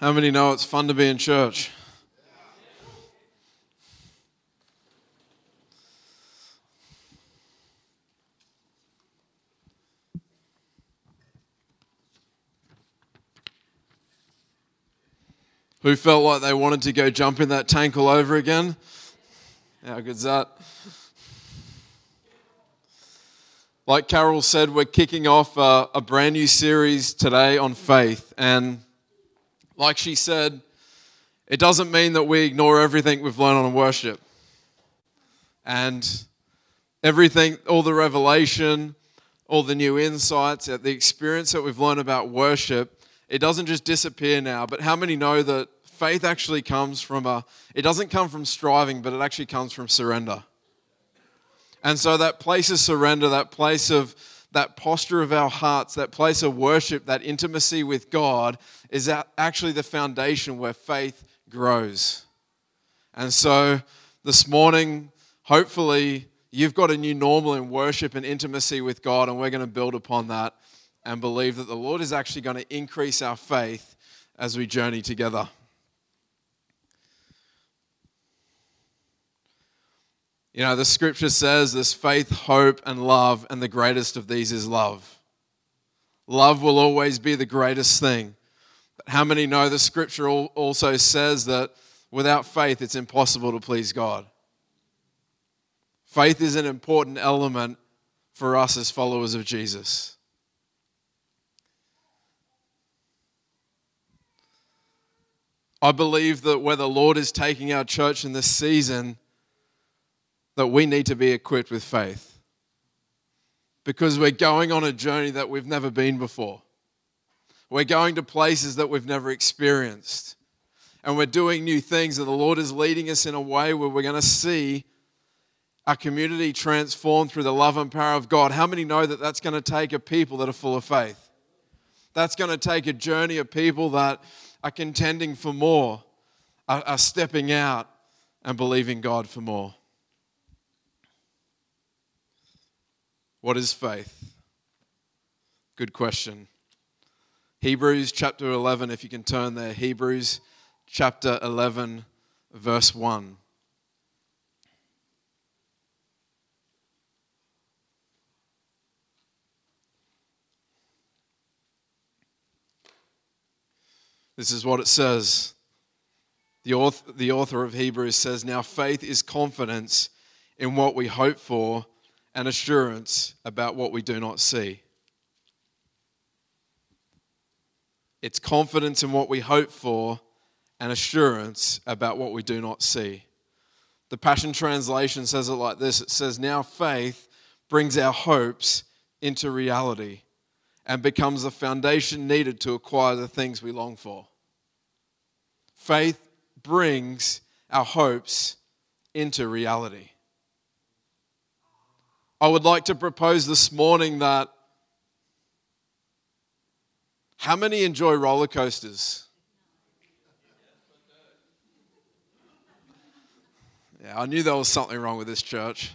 How many know it's fun to be in church? Who felt like they wanted to go jump in that tank all over again? How good's that? Like Carol said, we're kicking off a, a, brand new series today on faith. And like she said, it doesn't mean that we ignore everything we've learned on worship. And everything, all the revelation, all the new insights, uh, the experience that we've learned about worship, it doesn't just disappear now, but how many know that faith actually comes from a, it doesn't come from striving, but it actually comes from surrender. And so that place of surrender, that place of, that posture of our hearts, that place of worship, that intimacy with God is actually the foundation where faith grows. And so this morning, hopefully, you've got a new normal in worship and intimacy with God, and we're going to build upon that and believe that the Lord is actually going to increase our faith as we journey together. You know, the scripture says this faith, hope, and love, and the greatest of these is love. Love will always be the greatest thing. But how many know the scripture also says that without faith, it's impossible to please God? Faith is an important element for us as followers of Jesus. I believe that where the Lord is taking our church in this season, that we need to be equipped with faith. Because we're going on a journey that we've never been before. We're going to places that we've never experienced. And we're doing new things, and the Lord is leading us in a way where we're going to see our community transformed through the love and power of God. How many know that that's going to take a people that are full of faith? That's going to take a journey of people that are contending for more, are, are stepping out and believing God for more. What is faith? Good question. Hebrews chapter 11, if you can turn there. Hebrews chapter 11, verse 1. This is what it says. The author, the author of Hebrews says, Now faith is confidence in what we hope for and assurance about what we do not see. It's confidence in what we hope for and assurance about what we do not see. The Passion Translation says it like this it says, Now faith brings our hopes into reality and becomes the foundation needed to acquire the things we long for. Faith brings our hopes into reality. I would like to propose this morning that how many enjoy roller coasters? Yeah, I knew there was something wrong with this church.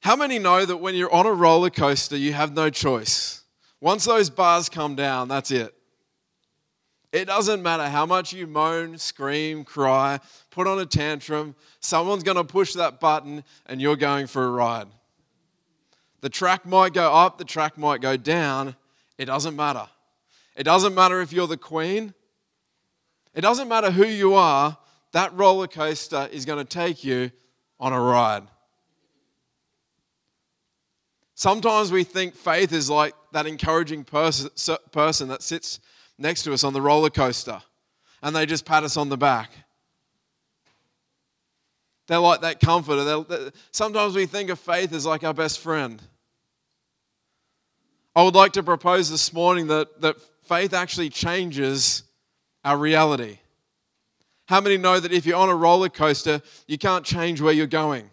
How many know that when you're on a roller coaster, you have no choice? Once those bars come down, that's it. It doesn't matter how much you moan, scream, cry, put on a tantrum, someone's going to push that button and you're going for a ride. The track might go up, the track might go down. It doesn't matter. It doesn't matter if you're the queen. It doesn't matter who you are. That roller coaster is going to take you on a ride. Sometimes we think faith is like that encouraging person, that sits next to us on the roller coaster and they just pat us on the back. They're like that comforter. They're, they're, sometimes we think of faith as like our best friend. I would like to propose this morning that, that faith actually changes our reality. How many know that if you're on a roller coaster, you can't change where you're going?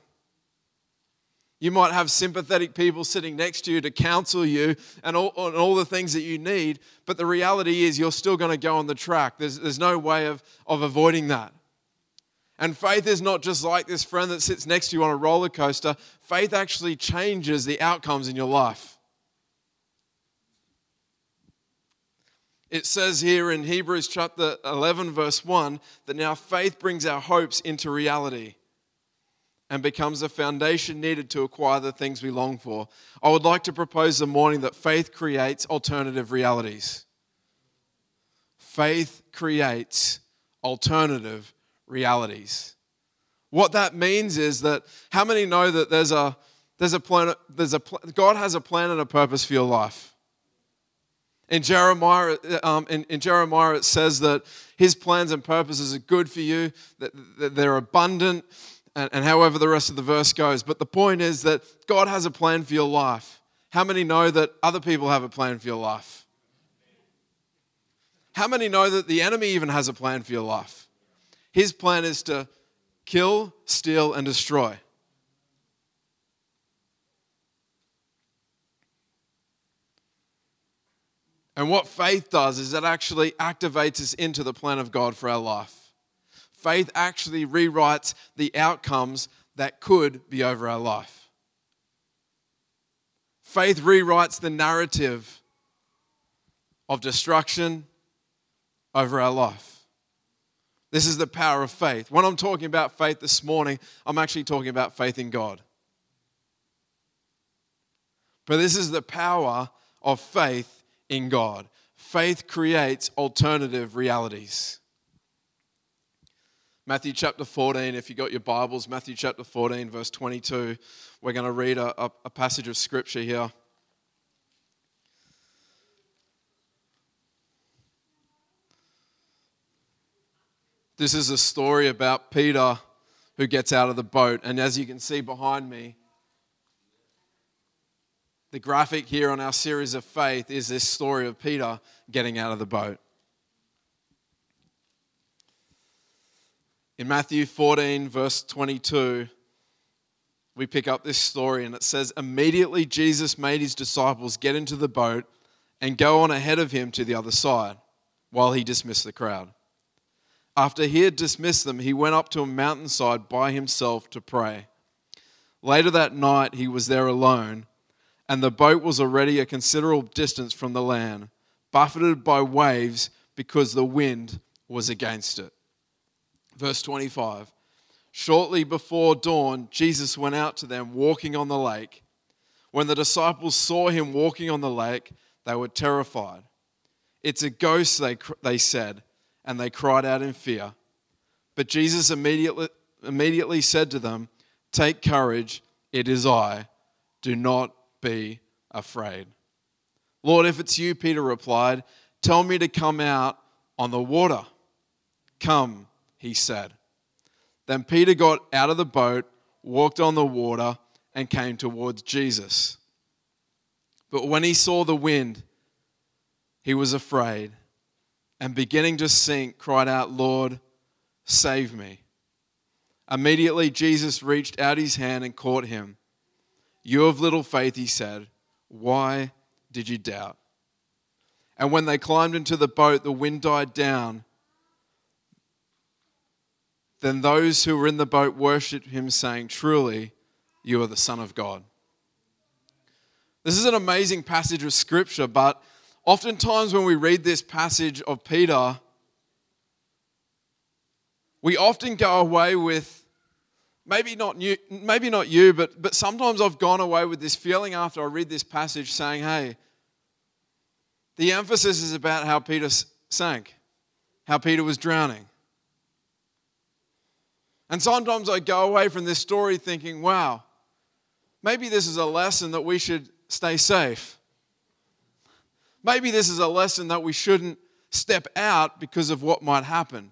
You might have sympathetic people sitting next to you to counsel you and all, and all the things that you need, but the reality is you're still going to go on the track. There's, there's no way of, of avoiding that. And faith is not just like this friend that sits next to you on a roller coaster, faith actually changes the outcomes in your life. It says here in Hebrews chapter 11, verse 1, that now faith brings our hopes into reality and becomes the foundation needed to acquire the things we long for. I would like to propose the morning that faith creates alternative realities. Faith creates alternative realities. What that means is that how many know that there's a there's a plan there's a God has a plan and a purpose for your life. In Jeremiah, um, in, in, Jeremiah, it says that his plans and purposes are good for you, that, that they're abundant, and, and however the rest of the verse goes. But the point is that God has a plan for your life. How many know that other people have a plan for your life? How many know that the enemy even has a plan for your life? His plan is to kill, steal, and destroy. And what faith does is it actually activates us into the plan of God for our life. Faith actually rewrites the outcomes that could be over our life. Faith rewrites the narrative of destruction over our life. This is the power of faith. When I'm talking about faith this morning, I'm actually talking about faith in God. But this is the power of faith in God. Faith creates alternative realities. Matthew chapter 14, if you got your Bibles, Matthew chapter 14, verse 22, we're going to read a, a, a passage of scripture here. This is a story about Peter who gets out of the boat. And as you can see behind me, the graphic here on our series of faith is this story of Peter getting out of the boat. In Matthew 14, verse 22, we pick up this story and it says, Immediately Jesus made his disciples get into the boat and go on ahead of him to the other side while he dismissed the crowd. After he had dismissed them, he went up to a mountainside by himself to pray. Later that night, he was there alone and the boat was already a considerable distance from the land, buffeted by waves because the wind was against it. Verse 25 Shortly before dawn, Jesus went out to them walking on the lake. When the disciples saw him walking on the lake, they were terrified. It's a ghost, they, they said, and they cried out in fear. But Jesus immediately, immediately said to them, Take courage, it is I. Do not be afraid. Lord, if it's you, Peter replied, tell me to come out on the water. Come, he said. Then Peter got out of the boat, walked on the water, and came towards Jesus. But when he saw the wind, he was afraid and beginning to sink, cried out, Lord, save me. Immediately, Jesus reached out his hand and caught him. You of little faith, he said, why did you doubt? And when they climbed into the boat, the wind died down. Then those who were in the boat worshipped him, saying, Truly, you are the Son of God. This is an amazing passage of Scripture, but oftentimes when we read this passage of Peter, we often go away with maybe not you, maybe not you, but, but sometimes I've gone away with this feeling after I read this passage saying, hey, the emphasis is about how Peter sank, how Peter was drowning. And sometimes I go away from this story thinking, wow, maybe this is a lesson that we should stay safe. Maybe this is a lesson that we shouldn't step out because of what might happen.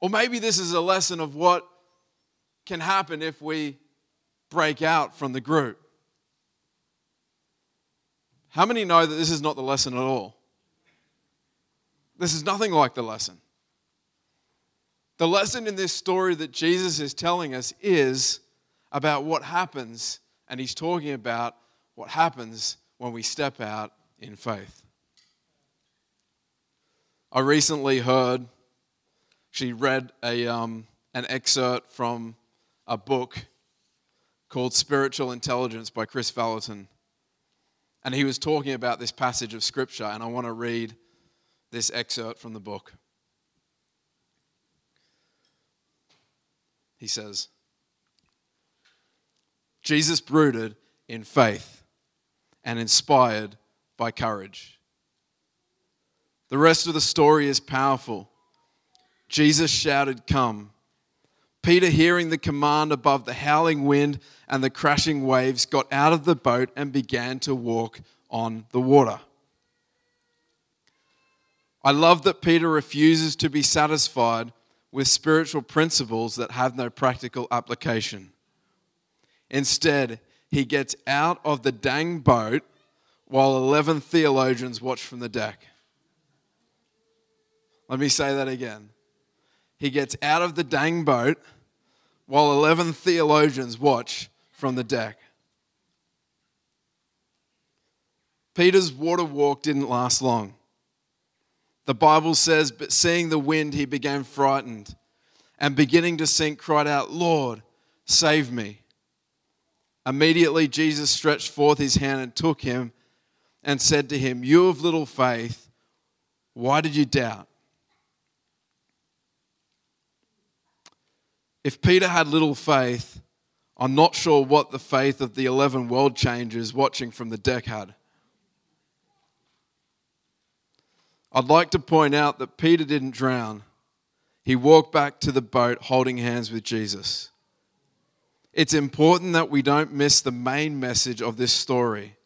Or maybe this is a lesson of what can happen if we break out from the group. How many know that this is not the lesson at all? This is nothing like the lesson. The lesson in this story that Jesus is telling us is about what happens, and he's talking about what happens when we step out in faith. I recently heard, she read a, um, an excerpt from a book called Spiritual Intelligence by Kris Vallotton. And he was talking about this passage of Scripture, and I want to read this excerpt from the book. He says, Jesus brooded in faith and inspired by courage. The rest of the story is powerful. Jesus shouted, Come. Peter, hearing the command above the howling wind and the crashing waves, got out of the boat and began to walk on the water. I love that Peter refuses to be satisfied with spiritual principles that have no practical application. Instead, he gets out of the dang boat while 11 theologians watch from the deck. Let me say that again. He gets out of the dang boat while 11 theologians watch from the deck. Peter's water walk didn't last long. The Bible says, But seeing the wind, he began frightened and beginning to sink, cried out, Lord, save me. Immediately, Jesus stretched forth his hand and took him and said to him, You of little faith, why did you doubt? If Peter had little faith, I'm not sure what the faith of the 11 world changers watching from the deck had. I'd like to point out that Peter didn't drown. He walked back to the boat holding hands with Jesus. It's important that we don't miss the main message of this story.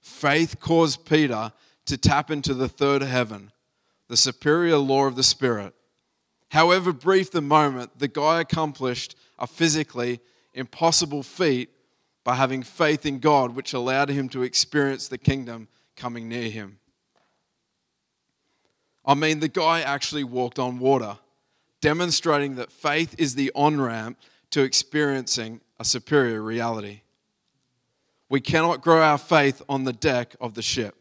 Faith caused Peter to tap into the third heaven, the superior law of the Spirit. However brief the moment, the guy accomplished a physically impossible feat by having faith in God, which allowed him to experience the kingdom coming near him. I mean, the guy actually walked on water, demonstrating that faith is the on ramp to experiencing a superior reality. We cannot grow our faith on the deck of the ship.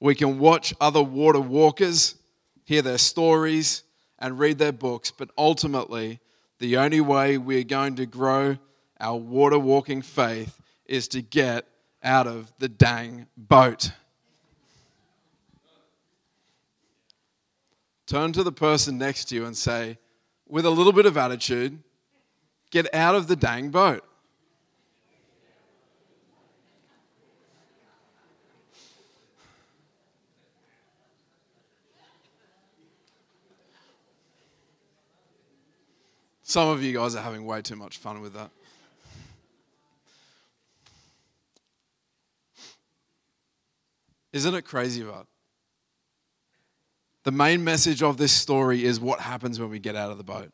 We can watch other water walkers hear their stories, and read their books, but ultimately, the only way we're going to grow our water walking faith is to get out of the dang boat. Turn to the person next to you and say, with a little bit of attitude, get out of the dang boat. Some of you guys are having way too much fun with that. Isn't it crazy, about? The main message of this story is what happens when we get out of the boat.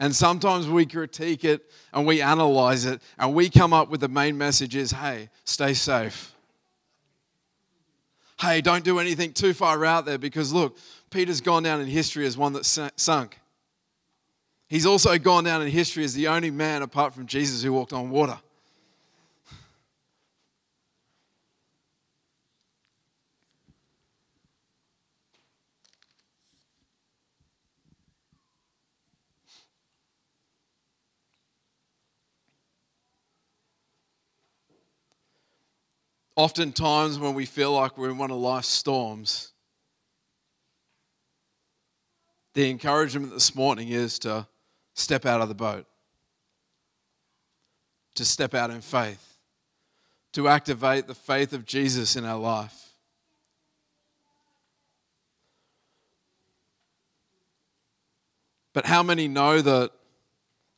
And sometimes we critique it and we analyze it and we come up with the main message is hey, stay safe. Hey, don't do anything too far out there because look, Peter's gone down in history as one that sunk. He's also gone down in history as the only man apart from Jesus who walked on water. Oftentimes, when we feel like we're in one of life's storms, the encouragement this morning is to step out of the boat, to step out in faith, to activate the faith of Jesus in our life. But how many know that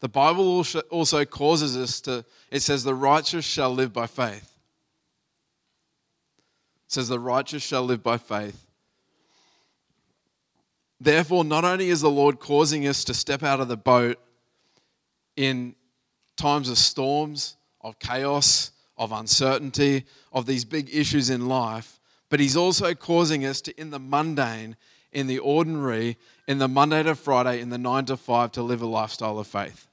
the Bible also causes us to, it says, the righteous shall live by faith. Says, the righteous shall live by faith. Therefore, not only is the Lord causing us to step out of the boat in times of storms, of chaos, of uncertainty, of these big issues in life, but He's also causing us to, in the mundane, in the ordinary, in the Monday to Friday, in the nine to five, to live a lifestyle of faith.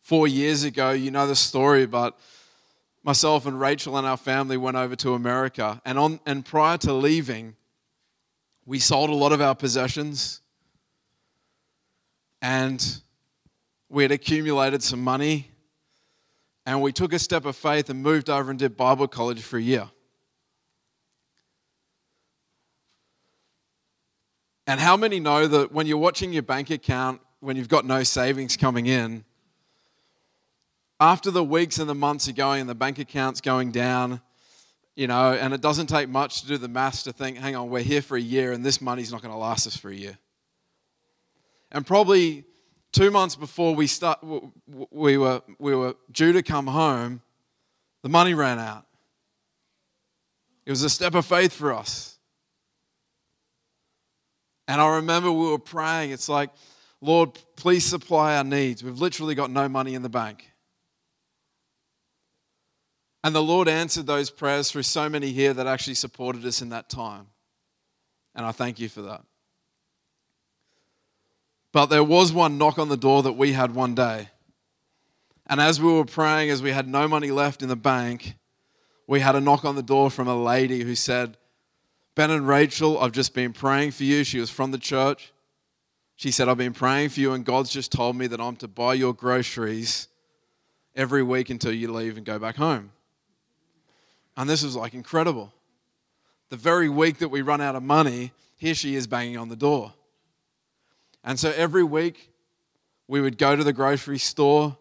Four years ago, you know the story, but myself and Rachel and our family went over to America. And, on, and prior to leaving, we sold a lot of our possessions and we had accumulated some money And we took a step of faith and moved over and did Bible college for a year. And how many know that when you're watching your bank account, when you've got no savings coming in, after the weeks and the months are going and the bank account's going down, you know, and it doesn't take much to do the maths to think, hang on, we're here for a year and this money's not going to last us for a year. And probably two months before we start, we were, we were due to come home, the money ran out. It was a step of faith for us. And I remember we were praying, it's like, Lord, please supply our needs. We've literally got no money in the bank. And the Lord answered those prayers through so many here that actually supported us in that time. And I thank you for that. But there was one knock on the door that we had one day. And as we were praying, as we had no money left in the bank, we had a knock on the door from a lady who said, Ben and Rachel, I've just been praying for you. She was from the church. She said, I've been praying for you, and God's just told me that I'm to buy your groceries every week until you leave and go back home. And this was like incredible. The very week that we run out of money, here she is banging on the door. And so every week, we would go to the grocery store,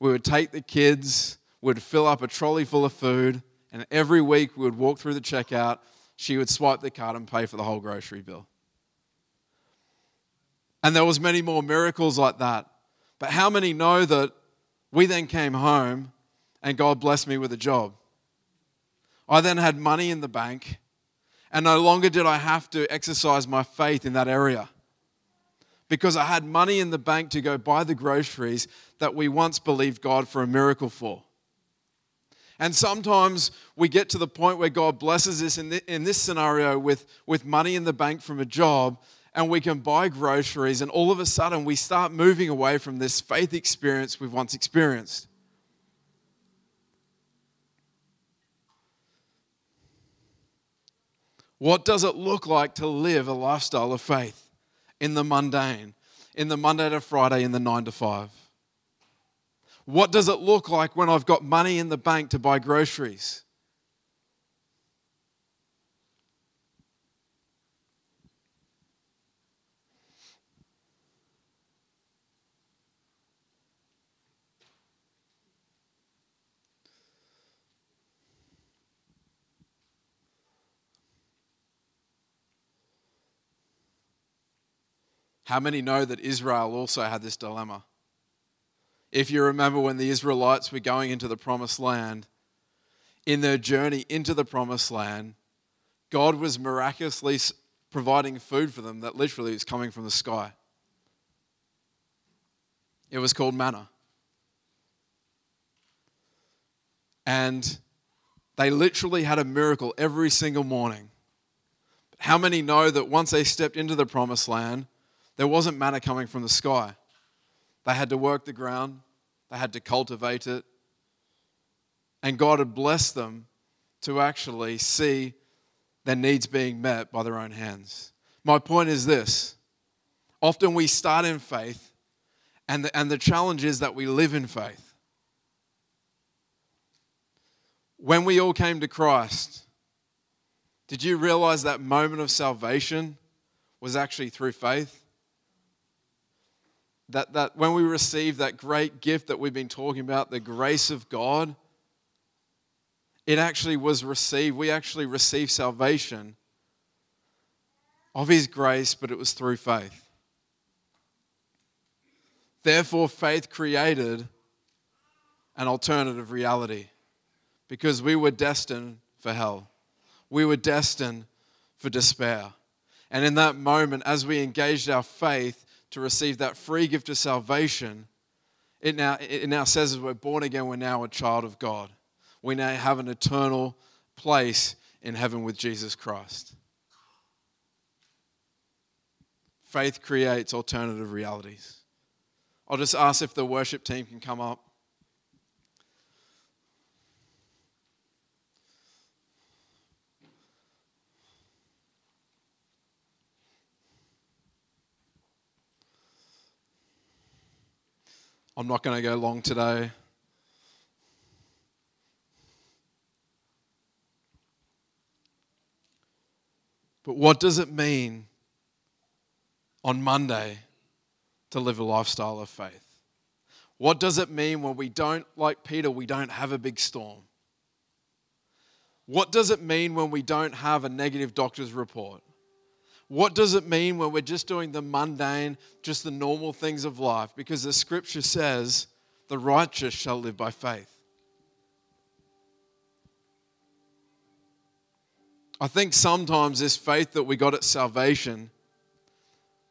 we would take the kids, we'd fill up a trolley full of food, and every week we would walk through the checkout she would swipe the card and pay for the whole grocery bill. And there was many more miracles like that. But how many know that we then came home and God blessed me with a job? I then had money in the bank and no longer did I have to exercise my faith in that area. Because I had money in the bank to go buy the groceries that we once believed God for a miracle for. And sometimes we get to the point where God blesses us in, this scenario with, with money in the bank from a job, and we can buy groceries, and all of a sudden we start moving away from this faith experience we've once experienced. What does it look like to live a lifestyle of faith in the mundane, in the Monday to Friday, in the nine to five? What does it look like when I've got money in the bank to buy groceries? How many know that Israel also had this dilemma? If you remember when the Israelites were going into the promised land, in their journey into the promised land, God was miraculously providing food for them that literally was coming from the sky. It was called manna. And they literally had a miracle every single morning. But how many know that once they stepped into the promised land, there wasn't manna coming from the sky? They had to work the ground, they had to cultivate it. And God had blessed them to actually see their needs being met by their own hands. My point is this often we start in faith, and the, and the challenge is that we live in faith. When we all came to Christ, did you realize that moment of salvation was actually through faith? That, that when we receive that great gift that we've been talking about, the grace of God, it actually was received. We actually received salvation of His grace, but it was through faith. Therefore, faith created an alternative reality because we were destined for hell. We were destined for despair. And in that moment, as we engaged our faith, to receive that free gift of salvation, it now, it now says as we're born again, we're now a child of God. We now have an eternal place in heaven with Jesus Christ. Faith creates alternative realities. I'll just ask if the worship team can come up. I'm not going to go long today. But what does it mean on Monday to live a lifestyle of faith? What does it mean when we don't, like Peter, we don't have a big storm? What does it mean when we don't have a negative doctor's report? What does it mean when we're just doing the mundane, just the normal things of life? Because the scripture says, the righteous shall live by faith. I think sometimes this faith that we got at salvation,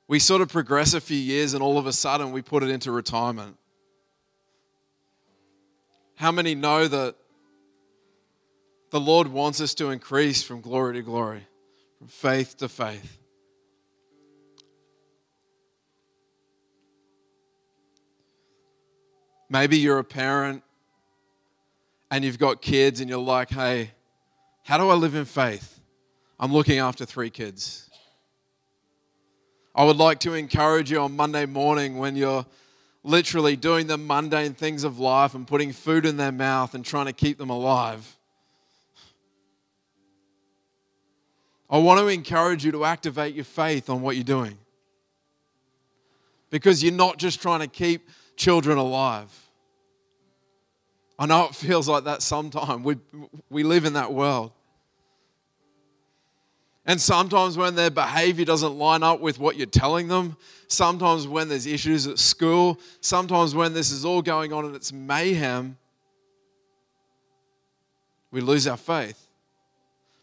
we sort of progress a few years and all of a sudden we put it into retirement. How many know that the Lord wants us to increase from glory to glory, from faith to faith? Maybe you're a parent and you've got kids and you're like, hey, how do I live in faith? I'm looking after three kids. I would like to encourage you on Monday morning when you're literally doing the mundane things of life and putting food in their mouth and trying to keep them alive. I want to encourage you to activate your faith on what you're doing. Because you're not just trying to keep children alive. I know it feels like that sometimes. We, we live in that world. And sometimes when their behavior doesn't line up with what you're telling them, sometimes when there's issues at school, sometimes when this is all going on and it's mayhem, we lose our faith.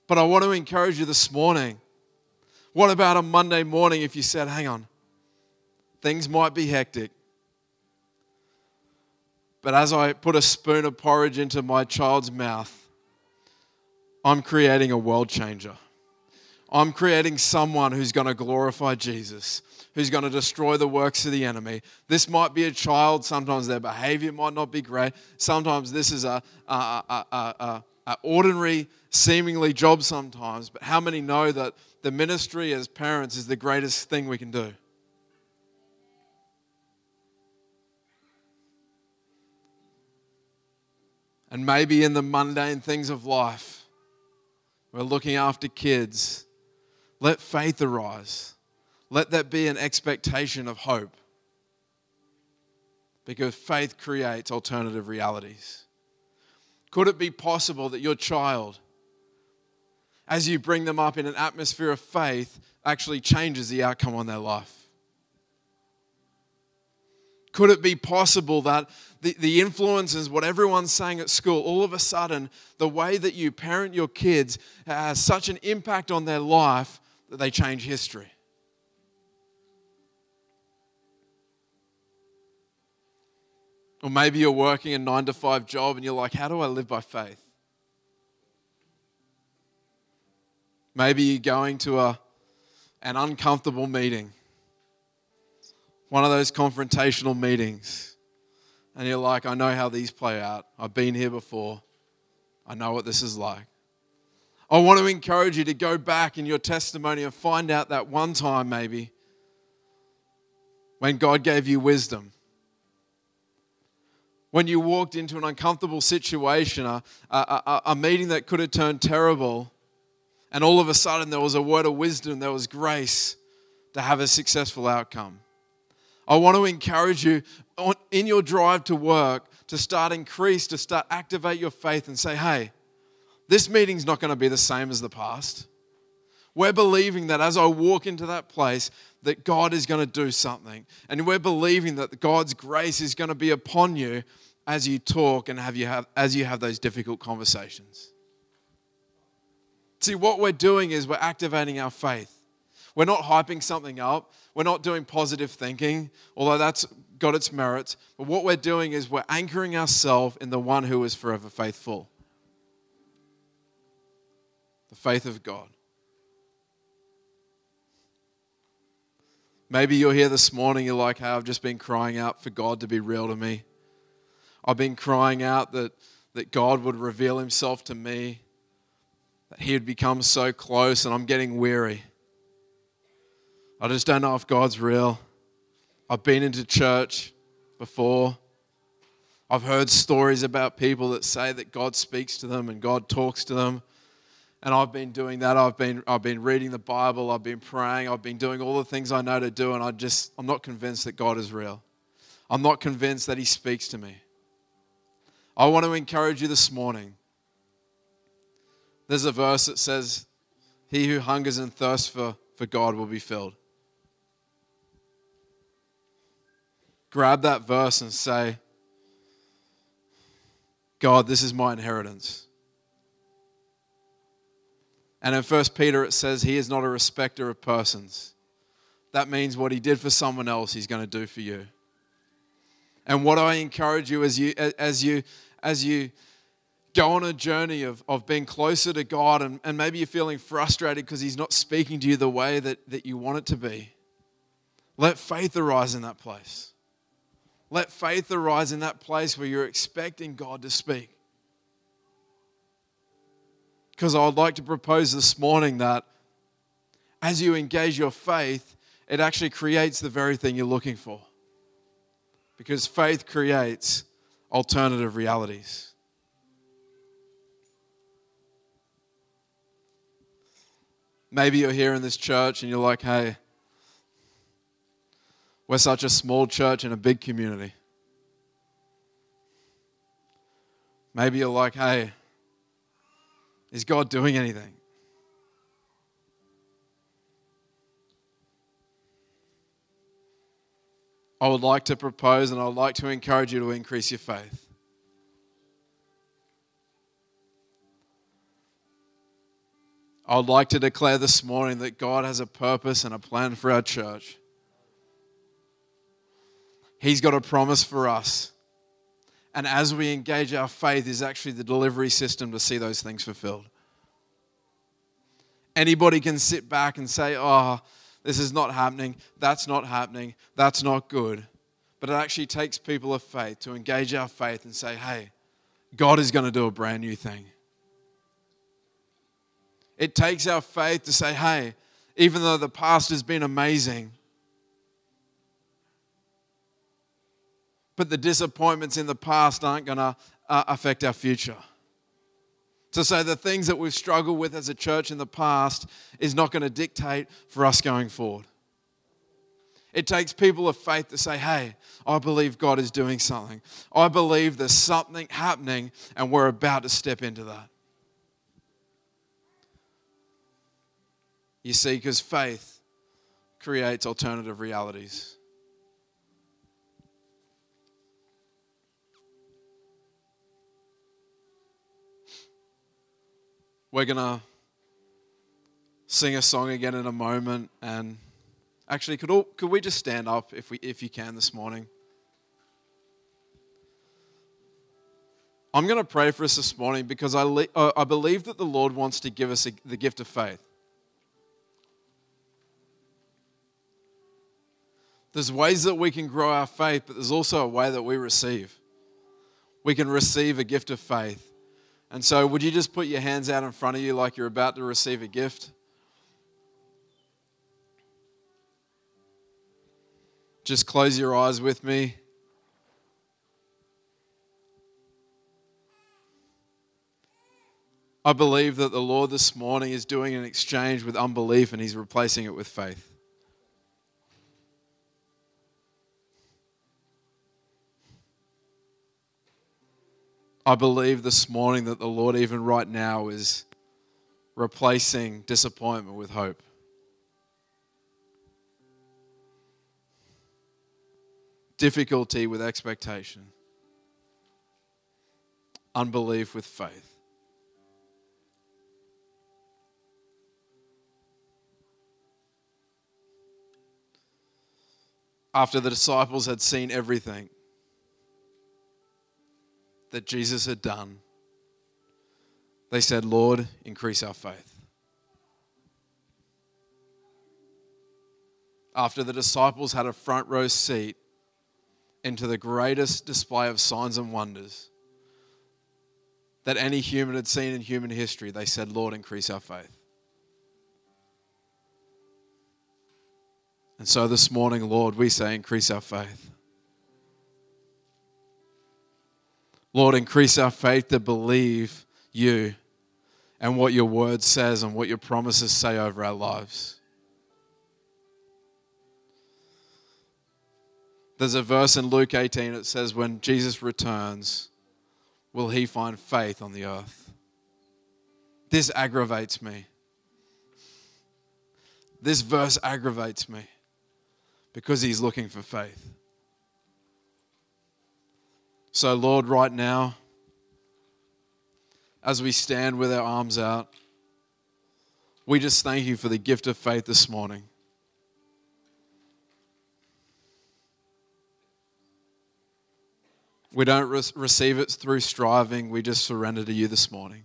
But I want to encourage you this morning. What about a Monday morning if you said, hang on, things might be hectic, but as I put a spoon of porridge into my child's mouth, I'm creating a world changer. I'm creating someone who's going to glorify Jesus, who's going to destroy the works of the enemy. This might be a child. Sometimes their behavior might not be great. Sometimes this is a, a, a, a, a ordinary, seemingly job sometimes. But how many know that the ministry as parents is the greatest thing we can do? And maybe in the mundane things of life, we're looking after kids let faith arise. Let that be an expectation of hope. Because faith creates alternative realities. Could it be possible that your child, as you bring them up in an atmosphere of faith, actually changes the outcome on their life? Could it be possible that the, the influences, what everyone's saying at school, all of a sudden, the way that you parent your kids has such an impact on their life that they change history. Or maybe you're working a nine to five job and you're like, how do I live by faith? Maybe you're going to a, an uncomfortable meeting, one of those confrontational meetings, and you're like, I know how these play out. I've been here before. I know what this is like. I want to encourage you to go back in your testimony and find out that one time, maybe, when God gave you wisdom. When you walked into an uncomfortable situation, a, a, a, a meeting that could have turned terrible, and all of a sudden there was a word of wisdom, there was grace to have a successful outcome. I want to encourage you in your drive to work to start increase, to start activate your faith and say, hey, this meeting's not going to be the same as the past. We're believing that as I walk into that place, that God is going to do something. And we're believing that God's grace is going to be upon you as you talk and have you have, as you have those difficult conversations. See, what we're doing is we're activating our faith. We're not hyping something up. We're not doing positive thinking, although that's got its merits. But what we're doing is we're anchoring ourselves in the one who is forever faithful the faith of God. Maybe you're here this morning, you're like, hey, I've just been crying out for God to be real to me. I've been crying out that, that God would reveal himself to me, that he would become so close, and I'm getting weary. I just don't know if God's real. I've been into church before. I've heard stories about people that say that God speaks to them and God talks to them And I've been doing that. I've been, I've been reading the Bible. I've been praying. I've been doing all the things I know to do. And I just, I'm not convinced that God is real. I'm not convinced that He speaks to me. I want to encourage you this morning. There's a verse that says, He who hungers and thirsts for, for God will be filled. Grab that verse and say, God, this is my inheritance. And in 1 Peter, it says, He is not a respecter of persons. That means what He did for someone else, He's going to do for you. And what I encourage you as you, as you, as you go on a journey of, of being closer to God, and, and maybe you're feeling frustrated because He's not speaking to you the way that, that you want it to be, let faith arise in that place. Let faith arise in that place where you're expecting God to speak. Because I would like to propose this morning that as you engage your faith, it actually creates the very thing you're looking for. Because faith creates alternative realities. Maybe you're here in this church and you're like, hey, we're such a small church in a big community. Maybe you're like, hey, is God doing anything? I would like to propose and I would like to encourage you to increase your faith. I would like to declare this morning that God has a purpose and a plan for our church. He's got a promise for us. And as we engage our faith, is actually the delivery system to see those things fulfilled. Anybody can sit back and say, oh, this is not happening, that's not happening, that's not good. But it actually takes people of faith to engage our faith and say, hey, God is going to do a brand new thing. It takes our faith to say, hey, even though the past has been amazing, but the disappointments in the past aren't going to uh, affect our future. To say the things that we've struggled with as a church in the past is not going to dictate for us going forward. It takes people of faith to say, hey, I believe God is doing something. I believe there's something happening and we're about to step into that. You see, because faith creates alternative realities. We're going to sing a song again in a moment. And actually, could, all, could we just stand up if, we, if you can this morning? I'm going to pray for us this morning because I, le- I believe that the Lord wants to give us a, the gift of faith. There's ways that we can grow our faith, but there's also a way that we receive. We can receive a gift of faith. And so, would you just put your hands out in front of you like you're about to receive a gift? Just close your eyes with me. I believe that the Lord this morning is doing an exchange with unbelief and He's replacing it with faith. I believe this morning that the Lord, even right now, is replacing disappointment with hope. Difficulty with expectation. Unbelief with faith. After the disciples had seen everything, that Jesus had done, they said, Lord, increase our faith. After the disciples had a front row seat into the greatest display of signs and wonders that any human had seen in human history, they said, Lord, increase our faith. And so this morning, Lord, we say, increase our faith. Lord, increase our faith to believe you. and what your word says and what your promises say over our lives. There's a verse in Luke 18 that says, When Jesus returns, will he find faith on the earth? This aggravates me. This verse aggravates me because he's looking for faith. So, Lord, right now, as we stand with our arms out, we just thank you for the gift of faith this morning. We don't re- receive it through striving, we just surrender to you this morning.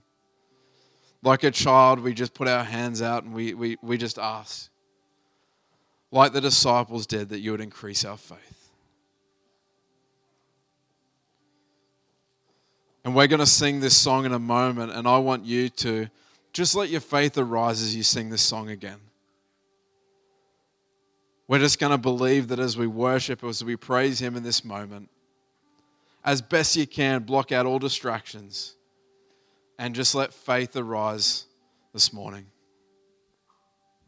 Like a child, we just put our hands out and we, we, we just ask, like the disciples did, that you would increase our faith. And we're going to sing this song in a moment, and I want you to just let your faith arise as you sing this song again. We're just going to believe that as we worship, as we praise Him in this moment, as best you can, block out all distractions and just let faith arise this morning.